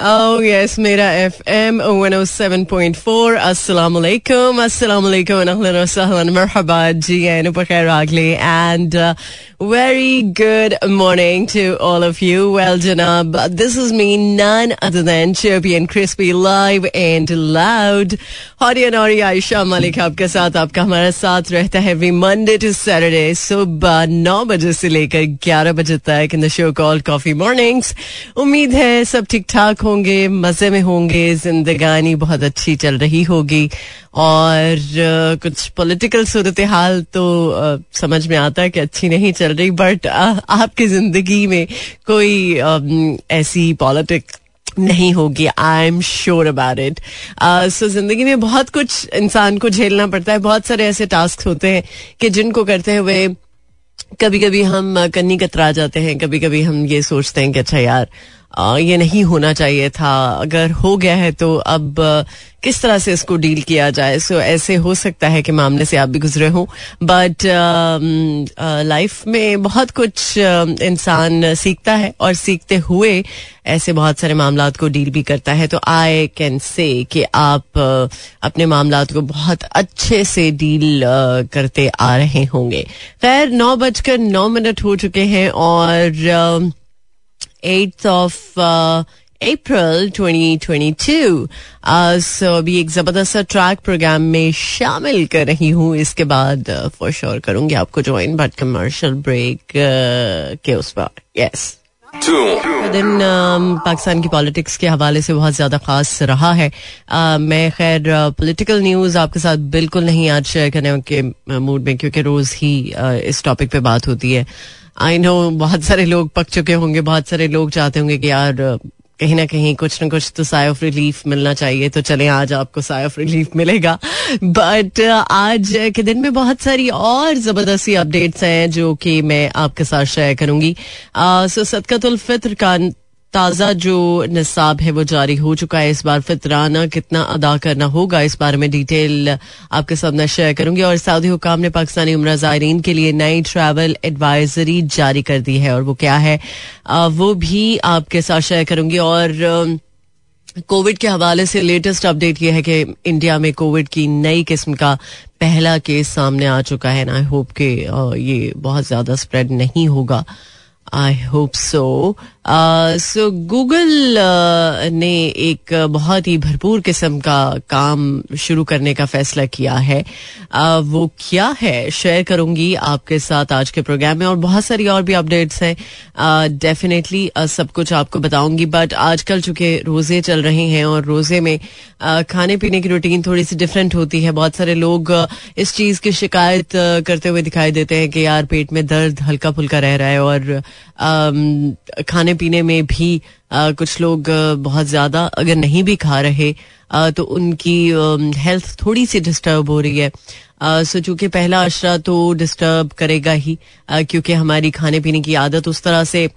Oh yes, मेरा F M one o seven point four अस्सलाम वालेकुम अस्सलाम वालेकुम अहलन वसहलन मरहबा G N बखैर आगले and very good morning to all of you. Well, Janab, this is me, none other than Chirpy and Crispy, live and loud. Hori and Hori Aisha Malik आपके साथ आपका हमारा साथ रहता है every Monday to Saturday सुबह नौ बजे से लेकर ग्यारह बजे तक in the show call coffee mornings उम्मीद है सब ठीक ठाक होंगे मज़े में होंगे जिंदगानी बहुत अच्छी चल रही होगी। और uh, कुछ पॉलिटिकल सूरत हाल तो uh, समझ में आता है कि अच्छी नहीं चल रही बट आपकी ज़िंदगी में कोई ऐसी पॉलिटिक्स नहीं होगी। I am sure about it so ज़िंदगी में बहुत कुछ इंसान को झेलना पड़ता है। बहुत सारे ऐसे टास्क होते हैं कि जिनको करते हुए कभी कभी हम कन्नी कतरा जाते हैं। कभी कभी हम ये सोचते हैं कि अच्छा यार ये नहीं होना चाहिए था। अगर हो गया है तो अब किस तरह से इसको डील किया जाए? सो, ऐसे हो सकता है कि मामले से आप भी गुजरे हों। बट लाइफ में बहुत कुछ इंसान सीखता है और सीखते हुए ऐसे बहुत सारे मामला को डील भी करता है। तो आई कैन से कि आप अपने मामला को बहुत अच्छे से डील करते आ रहे होंगे। खैर, नौ बजकर नौ मिनट हो चुके हैं और एट्थ ऑफ़ अप्रैल 2022 सो अभी एक ज़बरदस्त ट्रैक प्रोग्राम में शामिल कर रही हूँ। इसके बाद फॉर श्योर करूँगी आपको ज्वाइन बट कमर्शियल ब्रेक के उस पर। यस दिन पाकिस्तान की पॉलिटिक्स के हवाले से बहुत ज़्यादा खास रहा है। आ, मैं खैर पॉलिटिकल न्यूज़ आपके साथ बिल्कुल नहीं आज शेयर करने के मूड में क्योंकि रोज ही आ, इस टॉपिक पे बात होती है। आई नो बहुत सारे लोग पक चुके होंगे बहुत सारे लोग चाहते होंगे कि यार कहीं ना कहीं कुछ ना कुछ तो साय ऑफ़ रिलीफ मिलना चाहिए तो चले, आज आपको साय ऑफ़ रिलीफ मिलेगा। बट आज के दिन में बहुत सारी और ज़बरदस्ती अपडेट्स हैं जो कि मैं आपके साथ शेयर करूँगी। सो सदकतुल फित्र का ताज़ा जो निसाब है वो जारी हो चुका है। इस बार फितराना कितना अदा करना होगा, इस बारे में डिटेल आपके सामने शेयर करूँगी। और सऊदी हुकाम ने पाकिस्तानी उम्र ज़ायरीन के लिए नई ट्रैवल एडवाइजरी जारी कर दी है। और वो क्या है वो भी आपके साथ शेयर करूँगी। और कोविड के हवाले से लेटेस्ट अपडेट ये है कि इंडिया में कोविड की नई किस्म का पहला केस सामने आ चुका है। आई होप के ये बहुत ज़्यादा स्प्रेड नहीं होगा। आई होप सो सो गूगल ने एक बहुत ही भरपूर किस्म का काम शुरू करने का फैसला किया है। वो क्या है? शेयर करूँगी आपके साथ आज के प्रोग्राम में और बहुत सारी और भी अपडेट्स हैं। डेफिनेटली सब कुछ आपको बताऊँगी बट आजकल चूँकि रोज़े चल रहे हैं और रोज़े में खाने पीने की रूटीन थोड़ी सी डिफरेंट होती है। बहुत सारे लोग इस चीज़ की शिकायत करते हुए दिखाई देते हैं कि यार पेट में दर्द हल्का फुल्का रह रहा है और खाने खाने पीने में भी आ, कुछ लोग बहुत ज़्यादा अगर नहीं भी खा रहे आ, तो उनकी हेल्थ थोड़ी सी डिस्टर्ब हो रही है। सो चूँकि पहला अशरा तो डिस्टर्ब करेगा ही क्योंकि हमारी खाने पीने की आदत उस तरह से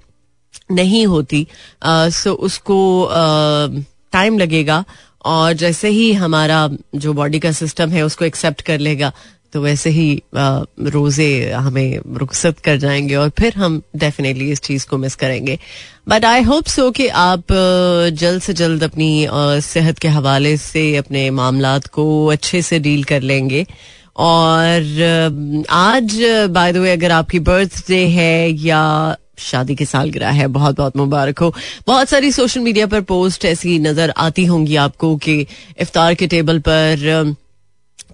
नहीं होती। सो उसको टाइम लगेगा और जैसे ही हमारा जो बॉडी का सिस्टम है उसको एक्सेप्ट कर लेगा। तो वैसे ही रोज़े हमें रुखसत कर जाएँगे और फिर हम डेफिनेटली इस चीज़ को मिस करेंगे। बट आई होप सो कि आप जल्द से जल्द अपनी सेहत के हवाले से अपने मामला को अच्छे से डील कर लेंगे। और आज बाय द वे अगर आपकी बर्थडे है या शादी की सालगिरह है, बहुत बहुत मुबारक हो। बहुत सारी सोशल मीडिया पर पोस्ट ऐसी नज़र आती होंगी आपको कि इफ्तार के टेबल पर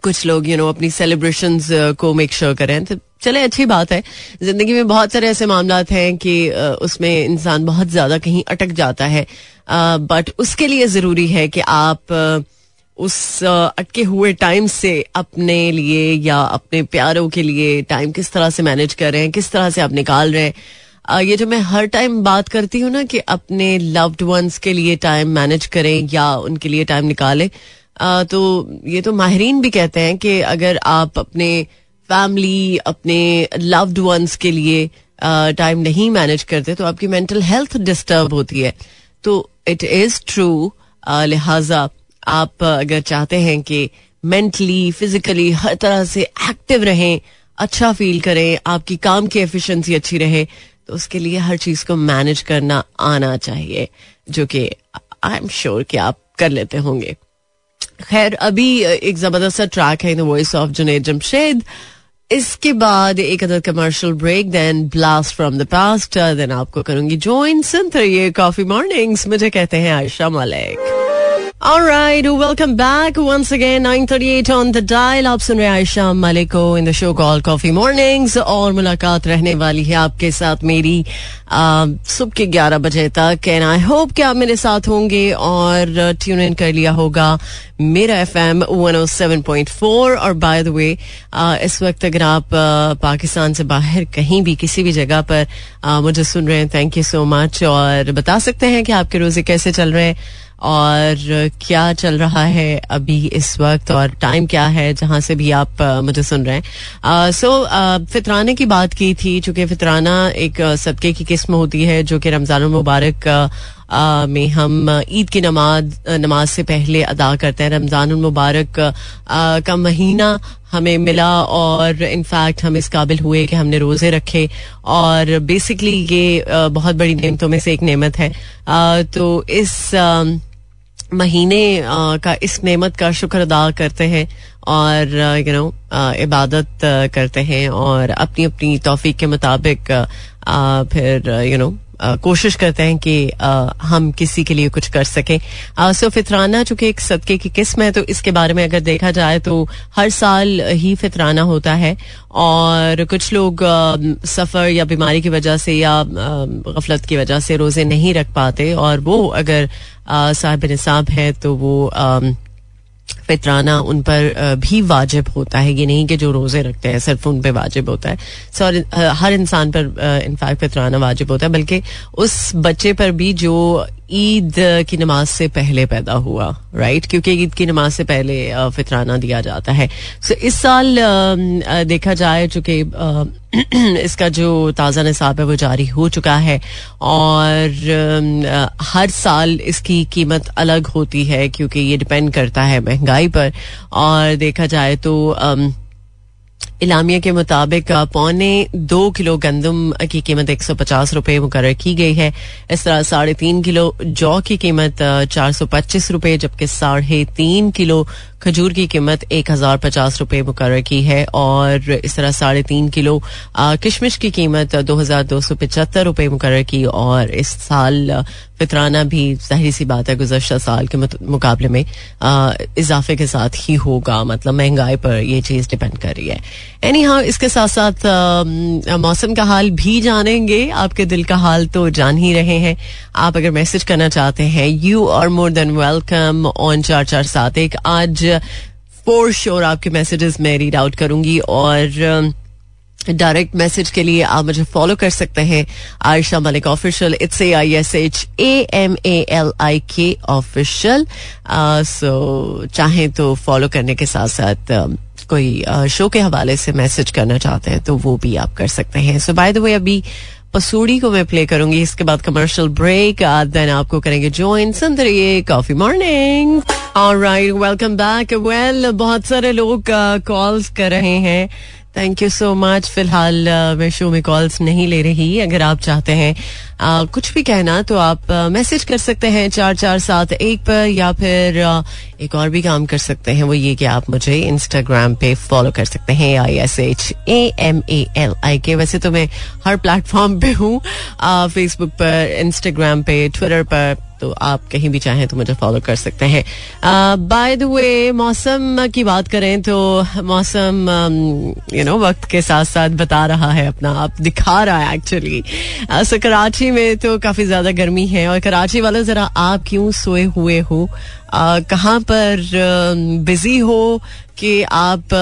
कुछ लोग यू you नो know, अपनी सेलिब्रेशन uh, को मेक श्योर करें। तो चले अच्छी बात है। ज़िंदगी में बहुत सारे ऐसे मामला हैं कि uh, उसमें इंसान बहुत ज़्यादा कहीं अटक जाता है। बट uh, उसके लिए ज़रूरी है कि आप उस अटके हुए टाइम से अपने लिए या अपने प्यारों के लिए टाइम किस तरह से मैनेज कर रहे हैं किस तरह से आप निकाल रहे हैं। ये जो मैं हर टाइम बात करती हूँ ना कि अपने लव्ड वंस के लिए टाइम मैनेज करें या उनके लिए टाइम निकालें तो ये तो माहरीन भी कहते हैं कि अगर आप अपने फैमिली अपने लव्ड वंस के लिए टाइम नहीं मैनेज करते तो आपकी मेंटल हेल्थ डिस्टर्ब होती है। तो इट इज़ ट्रू लिहाजा आप अगर चाहते हैं कि मेंटली फिजिकली हर तरह से एक्टिव रहें अच्छा फील करें, आपकी काम की एफिशिएंसी अच्छी रहे तो उसके लिए हर चीज़ को मैनेज करना आना चाहिए, जो कि आई एम श्योर कि आप कर लेते होंगे। खैर, अभी एक ज़बरदस्त सा ट्रैक है in the voice of Junaid Jamshed इसके बाद एक other commercial break then blast from the past then आपको करूँगी ज्वाइन सुनते ये कॉफ़ी मॉर्निंग्स मुझे कहते हैं Ayesha Malik. All right, welcome back once again. 9:38 on the dial. आप सुन रहे आयशा मलिक को in the show call coffee mornings और मुलाकात रहने वाली है आपके साथ मेरी सुबह के 11 बजे तक एंड आई होप कि आप मेरे साथ होंगे और ट्यून इन कर लिया होगा मेरा F M one O seven point four और बाय द वे इस वक्त अगर आप पाकिस्तान से बाहर कहीं भी किसी भी जगह पर मुझे सुन रहे हैं थैंक यू सो मच और बता सकते हैं कि आपके रोज़े कैसे चल रहे हैं और क्या चल रहा है अभी इस वक्त और टाइम क्या है, जहाँ से भी आप मुझे सुन रहे हैं। सो फितराने की बात की थी, चूँकि फितराना एक सदके की किस्म होती है, जो कि रमज़ान मुबारक में हम ईद की नमाज़ नमाज़ से पहले अदा करते हैं। रमज़ान मुबारक का महीना हमें मिला और इनफैक्ट हम इस काबिल हुए कि हमने रोज़े रखे। और बेसिकली ये बहुत बड़ी नेमतों में से एक नेमत है। तो इस महीने का इस नेमत का शुक्र अदा करते हैं और यू नो इबादत करते हैं और अपनी अपनी तोफीक के मुताबिक फिर यू नो कोशिश करते हैं कि हम किसी के लिए कुछ कर सकें। सो फितराना, चूँकि एक सदके की किस्म है तो इसके बारे में अगर देखा जाए तो हर साल ही फितराना होता है। और कुछ लोग सफ़र या बीमारी की वजह से या गफलत की वजह से रोज़े नहीं रख पाते। और वो अगर साहिब निसाब है तो वो फितराना उन पर भी वाजिब होता है, ये नहीं कि जो रोज़े रखते हैं, सिर्फ़ उन पर वाजिब होता है। सॉरी हर इंसान पर इनफैक्ट फितराना वाजिब होता है, बल्कि उस बच्चे पर भी जो ईद की नमाज़ से पहले पैदा हुआ राइट क्योंकि ईद की नमाज़ से पहले फितराना दिया जाता है। सो इस साल देखा जाए, चूँकि इसका जो ताज़ा निसाब है, वो जारी हो चुका है। और हर साल इसकी कीमत अलग होती है, क्योंकि ये डिपेंड करता है महँगाई पर। और देखा जाए तो इलामिया के मुताबिक पौने दो किलो गंदम की कीमत एक सौ पचास रुपए मुकर की गई है। इस तरह साढ़े तीन किलो जौ की कीमत चार सौ पच्चीस रुपए, जबकि साढ़े तीन किलो खजूर की कीमत एक हज़ार पचास रुपए मुकर की है। और इस तरह साढ़े तीन किलो किशमिश की कीमत दो हज़ार दो सौ पचहत्तर रुपए मुकर की। और इस साल फितराना भी ज़ाहिर सी बात है, गुजशत साल के मुकाबले में इजाफे के साथ ही होगा। मतलब महँगाई पर यह चीज़ डिपेंड कर रही है। एनी हाँ इसके साथ साथ मौसम का हाल भी जानेंगे। आपके दिल का हाल तो जान ही रहे हैं। आप अगर मैसेज करना चाहते हैं you are more than welcome on चार चार सात एक। आज फोर श्योर आपके मैसेजेस मैं रीड आउट करूँगी और डायरेक्ट मैसेज के लिए आप मुझे फॉलो कर सकते हैं। Ayesha Malik official it's A I S H A M A L I K official so चाहें तो फॉलो करने के साथ साथ कोई शो के हवाले से मैसेज करना चाहते हैं तो वो भी आप कर सकते हैं। सो बाय द वे अभी पसूड़ी को मैं प्ले करूँगी, इसके बाद कमर्शियल ब्रेक देन आपको करेंगे ज्वाइन सुन रहिए coffee morning alright welcome back well बहुत सारे लोग कॉल्स कर रहे हैं। थैंक यू सो मच फ़िलहाल मैं शो में कॉल्स नहीं ले रही। अगर आप चाहते हैं आ, कुछ भी कहना तो आप मैसेज कर सकते हैं चार चार सात एक पर या फिर आ, एक और भी काम कर सकते हैं वो ये कि आप मुझे इंस्टाग्राम पे फॉलो कर सकते हैं I S H A M A L I K वैसे तो मैं हर प्लेटफॉर्म पे हूँ फेसबुक पर इंस्टाग्राम पे ट्विटर पर तो आप कहीं भी चाहें तो मुझे फॉलो कर सकते हैं। बाय द वे मौसम की बात करें तो मौसम यू नो वक्त के साथ साथ बता रहा है अपना आप दिखा रहा है एक्चुअली सो कराची में तो काफ़ी ज़्यादा गर्मी है और कराची वाले जरा आप क्यों सोए हुए हो? कहाँ पर बिज़ी हो कि आप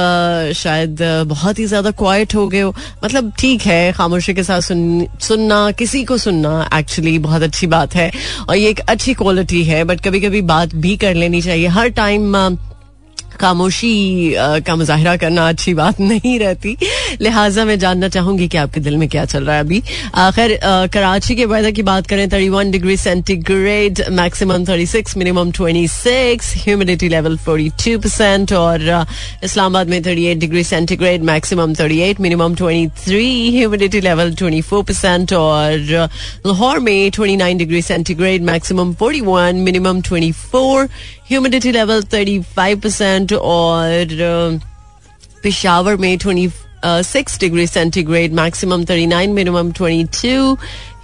शायद बहुत ही ज़्यादा क्वाइट हो गए हो? मतलब ठीक है खामोशी के साथ सुन, सुनना किसी को सुनना एक्चुअली बहुत अच्छी बात है और ये एक अच्छी क्वालिटी है बट कभी कभी बात भी कर लेनी चाहिए। हर टाइम खामोशी का मुजाहरा करना अच्छी बात नहीं रहती। लिहाजा मैं जानना चाहूँगी कि आपके दिल में क्या चल रहा है अभी। खैर कराची के वेदर की बात करें thirty one degree centigrade maximum thirty six minimum twenty six humidity level forty two percent और इस्लामाबाद में thirty eight degree centigrade maximum thirty eight minimum twenty three humidity level twenty four percent और लाहौर में twenty nine degree centigrade maximum forty one minimum twenty four humidity level thirty five percent और पिशावर में twenty six degree centigrade maximum thirty nine minimum twenty two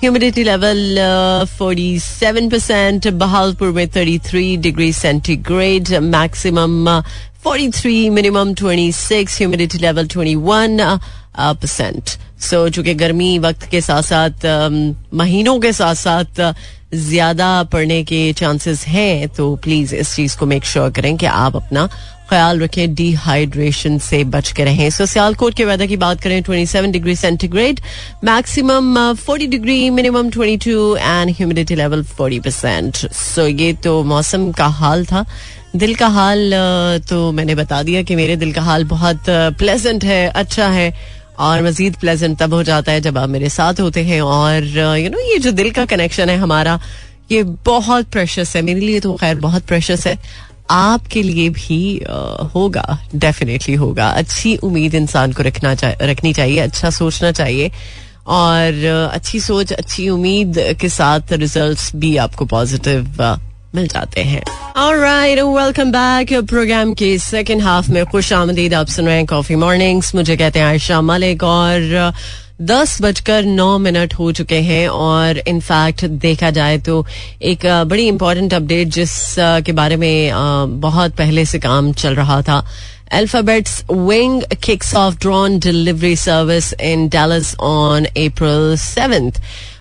humidity level forty seven percent Bahawalpur में thirty three degree centigrade maximum forty three minimum twenty six humidity level twenty one percent so चूँकि गर्मी वक्त के साथ साथ महीनों के साथ साथ ज़्यादा पड़ने के चांसेस हैं तो प्लीज़ इस चीज़ को मेक श्योर करें कि आप अपना ख्याल रखें डिहाइड्रेशन से बच के रहें। सो, सियालकोट के वेदर की बात करें 27 degree centigrade maximum 40 degree minimum 22 and humidity level 40 percent so ये तो मौसम का हाल था। दिल का हाल तो मैंने बता दिया कि मेरे दिल का हाल बहुत प्लेजेंट है अच्छा है और मजीद प्लेजेंट तब हो जाता है जब आप मेरे साथ होते हैं और यू नो ये जो दिल का कनेक्शन है हमारा, ये बहुत प्रेशस है। मेरे लिए तो खैर बहुत प्रेशस है। आपके लिए भी होगा डेफिनेटली होगा। अच्छी उम्मीद इंसान को रखना चा, रखनी चाहिए अच्छा सोचना चाहिए। और अच्छी सोच अच्छी उम्मीद के साथ रिजल्ट्स भी आपको पॉजिटिव मिल जाते हैं। राइट वेलकम बैक प्रोग्राम के सेकेंड हाफ़ में खुश आमदीद। आप सुन रहे हैं कॉफ़ी मॉर्निंग्स मुझे कहते हैं आयशा मलिक और दस बजकर नौ मिनट हो चुके हैं और इनफैक्ट देखा जाए तो एक बड़ी इंपॉर्टेंट अपडेट जिस के बारे में बहुत पहले से काम चल रहा था Alphabet's wing kicks off drone delivery service in Dallas on April 7th.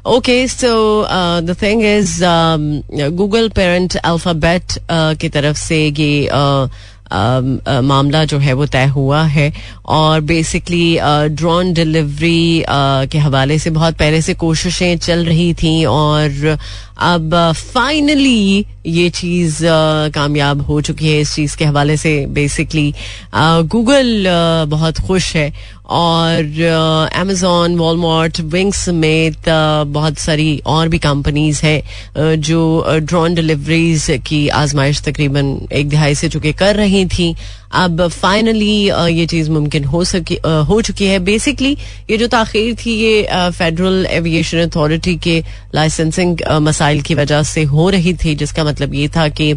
Okay, so uh, the thing is, um, Google parent Alphabet uh, की तरफ़ से ये uh, मामला जो है वो तय हुआ है और बेसिकली ड्रोन डिलीवरी के हवाले से बहुत पहले से कोशिशें चल रही थी और अब फाइनली ये चीज़ कामयाब हो चुकी है इस चीज़ के हवाले से बेसिकली गूगल बहुत खुश है और अमेजोन वॉलमार्ट विंग्स समेत बहुत सारी और भी कंपनीज़ हैं जो ड्रोन डिलीवरीज की आजमाइश तकरीबन एक दिहाई से चुके कर रही थी। अब फाइनली ये चीज़ मुमकिन हो सकी हो चुकी है। बेसिकली ये जो ताखिर थी, ये फेडरल एविएशन अथॉरिटी के लाइसेंसिंग मसाइल की वजह से हो रही थी, जिसका मतलब ये था कि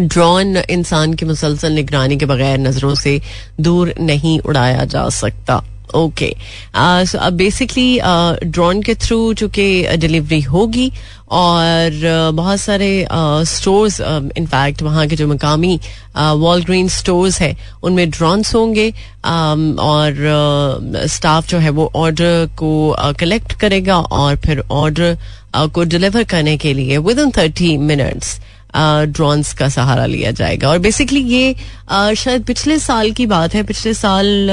ड्रोन इंसान की मुसलसल निगरानी के बगैर नज़रों से दूर नहीं उड़ाया जा सकता। ओके अब बेसिकली ड्रोन के थ्रू चूँकि डिलीवरी होगी और uh, बहुत सारे स्टोर्स इनफैक्ट वहाँ के जो मकामी वॉल ग्रीन स्टोर्स हैं उनमें ड्रोन्स होंगे um, और स्टाफ uh, जो है वो ऑर्डर को कलेक्ट uh, करेगा और फिर ऑर्डर को डिलीवर करने के लिए within thirty minutes drones का सहारा लिया जाएगा। और बेसिकली ये शायद पिछले साल की बात है, पिछले साल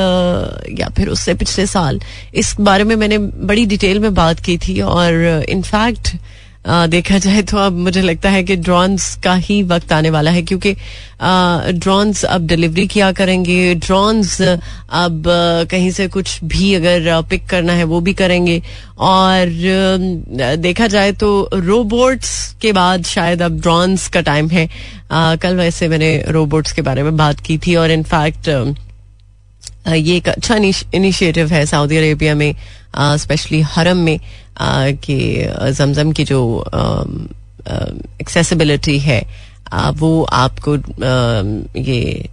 या फिर उससे पिछले साल, इस बारे में मैंने बड़ी डिटेल में बात की थी और इनफैक्ट देखा जाए तो अब मुझे लगता है कि ड्रोन्स का ही वक्त आने वाला है, क्योंकि ड्रोन्स अब डिलीवरी किया करेंगे, ड्रोन्स अब कहीं से कुछ भी अगर पिक करना है वो भी करेंगे। और देखा जाए तो रोबोट्स के बाद शायद अब ड्रोन्स का टाइम है। कल वैसे मैंने रोबोट्स के बारे में बात की थी और इनफैक्ट ये एक अच्छा इनिशिएटिव है सऊदी अरेबिया में। स्पेशली हरम में कि जमजम की जो एक्सेसिबिलिटी है वो आपको ये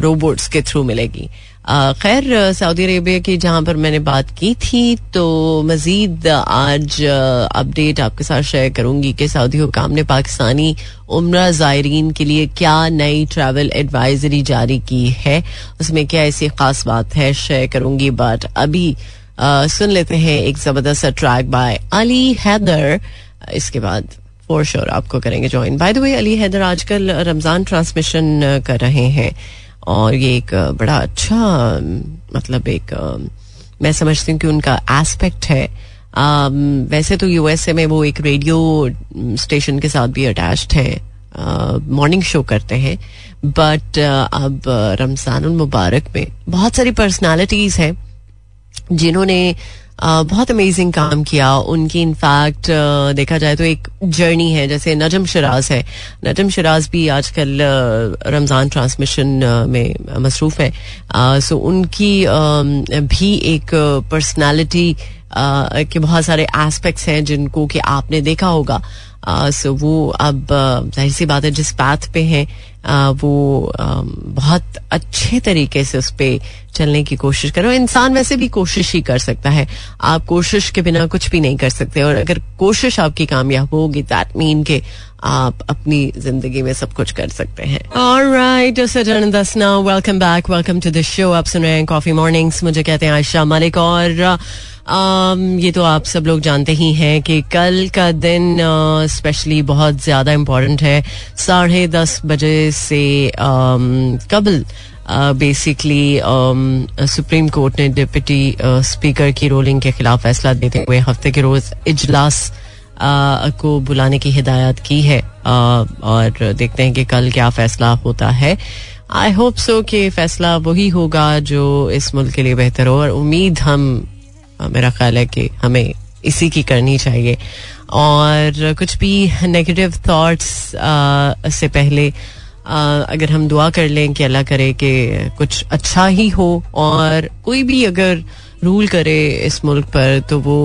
रोबोट्स के थ्रू मिलेगी। खैर, सऊदी अरेबिया की जहाँ पर मैंने बात की थी तो मजीद आज अपडेट आपके साथ शेयर करूँगी कि सऊदी हुकाम ने पाकिस्तानी उम्र ज़ायरीन के लिए क्या नई ट्रैवल एडवाइजरी जारी की है। उसमें क्या ऐसी खास बात है शेयर करूँगी बट अभी सुन लेते हैं एक ज़बरदस्त ट्रैक बाय अली हैदर। इसके बाद फॉर श्योर आपको करेंगे join by the way Ali Haider आजकल रमज़ान ट्रांसमिशन कर रहे हैं। और ये एक बड़ा अच्छा मतलब एक मैं समझती हूँ कि उनका एस्पेक्ट है। वैसे तो यूएसए में वो एक रेडियो स्टेशन के साथ भी अटैच्ड है। मॉर्निंग शो करते हैं। बट अब रमज़ान मुबारक में बहुत सारी पर्सनालिटीज हैं। जिन्होंने बहुत अमेजिंग काम किया। उनकी इनफैक्ट देखा जाए तो एक जर्नी है, जैसे नजम शराज है। नजम शराज भी आजकल रमज़ान ट्रांसमिशन में मसरूफ़ है। सो उनकी भी एक पर्सनालिटी के बहुत सारे एस्पेक्ट्स हैं जिनको कि आपने देखा होगा। सो वो अब ज़ाहिर सी बात है, जिस पाथ पे हैं वो बहुत अच्छे तरीके से उस पर चलने की कोशिश करो इंसान वैसे भी कोशिश ही कर सकता है। आप कोशिश के बिना कुछ भी नहीं कर सकते। और अगर कोशिश आपकी कामयाब होगी दैट मीन के आप अपनी ज़िंदगी में सब कुछ कर सकते हैं। ऑलराइट सजन दसना welcome back welcome to the show आप सुन रहे हैं कॉफ़ी मॉर्निंग्स मुझे कहते हैं आयशा मलिक और ये तो आप सब लोग जानते ही हैं कि कल का दिन स्पेशली uh, बहुत ज़्यादा इम्पोर्टेंट है। साढ़े दस बजे से um, कबल बेसिकली सुप्रीम कोर्ट ने डिप्टी स्पीकर की रोलिंग के खिलाफ फैसला देते हुए हफ़्ते के रोज इजलास uh, को बुलाने की हिदायत की है। Uh, और देखते हैं कि कल क्या फैसला होता है। आई होप सो कि फैसला वही होगा जो इस मुल्क के लिए बेहतर हो। और उम्मीद हम मेरा ख्याल है कि हमें इसी की करनी चाहिए। और कुछ भी नेगेटिव थॉट्स से पहले अगर हम दुआ कर लें कि अल्लाह करे कि कुछ अच्छा ही हो और कोई भी अगर रूल करे इस मुल्क पर तो वो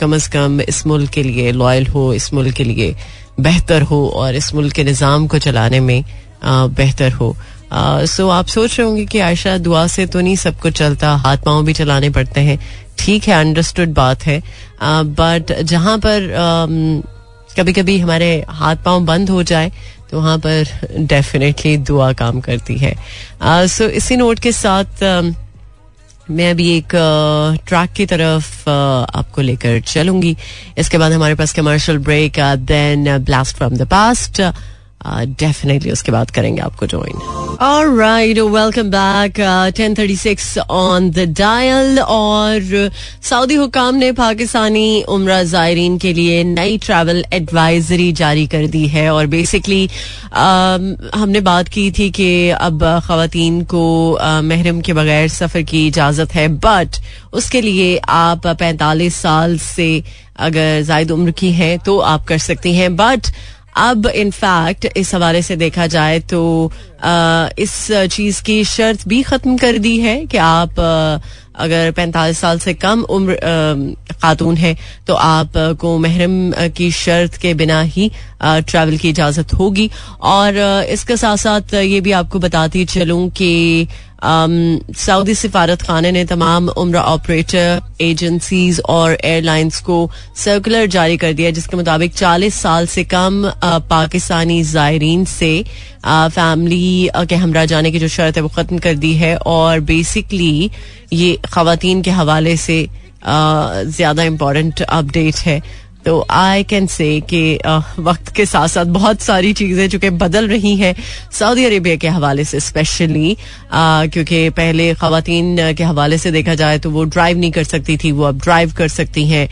कम अज कम इस मुल्क के लिए लॉयल हो, इस मुल्क के लिए बेहतर हो और इस मुल्क के निज़ाम को चलाने में बेहतर हो। सो आप सोच रहे होंगे कि आयशा, दुआ से तो नहीं सब कुछ चलता हाथ पाँव भी चलाने पड़ते हैं। ठीक है अंडरस्टूड बात है। बट जहाँ पर कभी कभी हमारे हाथ पाँव बंद हो जाए तो वहाँ पर डेफिनेटली दुआ काम करती है। सो uh, इसी नोट के साथ uh, मैं अभी एक ट्रैक की तरफ़ आपको लेकर चलूँगी। इसके बाद हमारे पास commercial break then blast from the past definitely uh, उसके बाद करेंगे आपको join right welcome back ten thirty six on the dial और सऊदी हुकाम ने पाकिस्तानी उम्र जायरीन के लिए नई ट्रैवल एडवाइजरी जारी कर दी है और बेसिकली uh, हमने बात की थी कि अब खातन को uh, महरम के बगैर सफ़र की इजाज़त है बट उसके लिए आप पैंतालीस साल से अगर जायद उम्र की हैं तो आप कर सकती हैं बट अब इनफैक्ट इस हवाले से देखा जाए तो आ, इस चीज़ की शर्त भी खत्म कर दी है कि आप आ, अगर 45 साल से कम उम्र खातून है तो आप को महरम की शर्त के बिना ही ट्रैवल की इजाज़त होगी। और इसके साथ साथ ये भी आपको बताती चलूँ कि सऊदी सिफारत खाने ने तमाम उम्र ऑपरेटर एजेंसीज और एयरलाइंस को सर्कुलर जारी कर दिया, जिसके मुताबिक 40 साल से कम पाकिस्तानी जायरीन से फैमिली के हमरा जाने की जो शर्त है वो खत्म कर दी है। और बेसिकली ये खातन के हवाले से ज़्यादा इम्पोर्टेंट अपडेट है। तो आई कैन से कि वक्त के साथ साथ बहुत सारी चीज़ें जो कि बदल रही हैं सऊदी अरेबिया के हवाले से स्पेशली क्योंकि पहले खातन के हवाले से देखा जाए तो वो ड्राइव नहीं कर सकती थी, वो अब ड्राइव कर सकती हैं।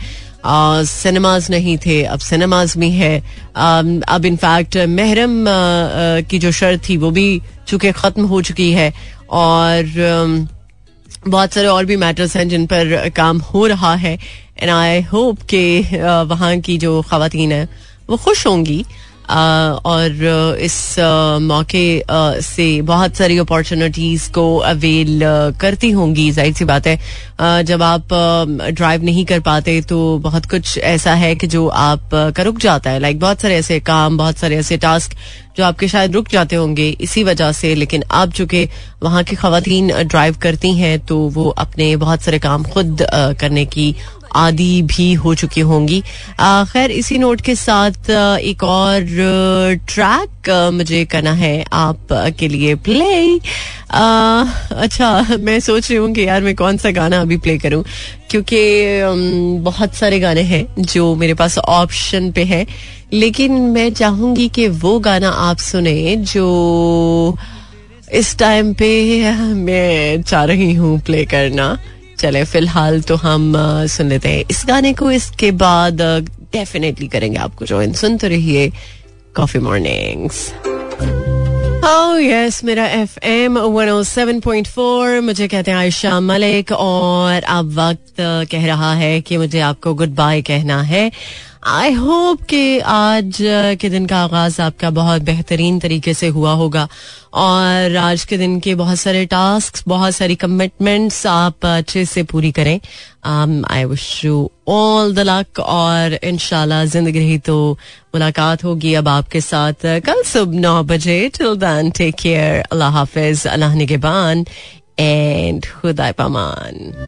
सिनेमाज नहीं थे, अब सिनेमाज में है। अब इनफैक्ट महरम की जो शर्त थी वो भी चूँकि ख़त्म हो चुकी है। और बहुत सारे और भी मैटर्स हैं जिन पर काम हो रहा है। एंड आई होप के वहाँ की जो खातन है, वो खुश होंगी। और इस मौके से बहुत सारी अपॉर्चुनिटीज़ को अवेल करती होंगी, ज़ाहिर सी बात है। जब आप ड्राइव नहीं कर पाते तो बहुत कुछ ऐसा है कि जो आप का रुक जाता है। लाइक बहुत सारे ऐसे काम, बहुत सारे ऐसे टास्क जो आपके शायद रुक जाते होंगे इसी वजह से, लेकिन आप चूँकि वहाँ की खातन ड्राइव करती हैं तो वो अपने बहुत सारे काम खुद करने की आदि भी हो चुकी होंगी। खैर, इसी नोट के साथ एक और ट्रैक मुझे करना है आप के लिए प्ले अच्छा मैं सोच रही हूँ कि यार मैं कौन सा गाना अभी प्ले करूँ, क्योंकि बहुत सारे गाने हैं जो मेरे पास ऑप्शन पे है। लेकिन मैं चाहूँगी कि वो गाना आप सुने जो इस टाइम पे मैं चाह रही हूँ प्ले करना। चले फ़िलहाल तो हम सुन लेते हैं। इस गाने को इसके बाद डेफिनेटली करेंगे आपको ज्वाइन सुनते रहिए कॉफ़ी मॉर्निंग्स Oh yes, मेरा F M one O seven point four मुझे कहते हैं आयशा मलिक और अब वक्त कह रहा है कि मुझे आपको गुड बाय कहना है। आई होप कि आज के दिन का आगाज़ आपका बहुत बेहतरीन तरीके से हुआ होगा। और आज के दिन के बहुत सारे टास्क बहुत सारी कमिटमेंट्स आप अच्छे से पूरी करें। I wish you all the luck और इनशाला ज़िंदगी रही तो मुलाकात होगी अब आपके साथ। कल सुबह नौ बजे टिल दैन टेक केयर अल्लाह हाफिज, अल्लाह निगेबान एंड खुदा पमान।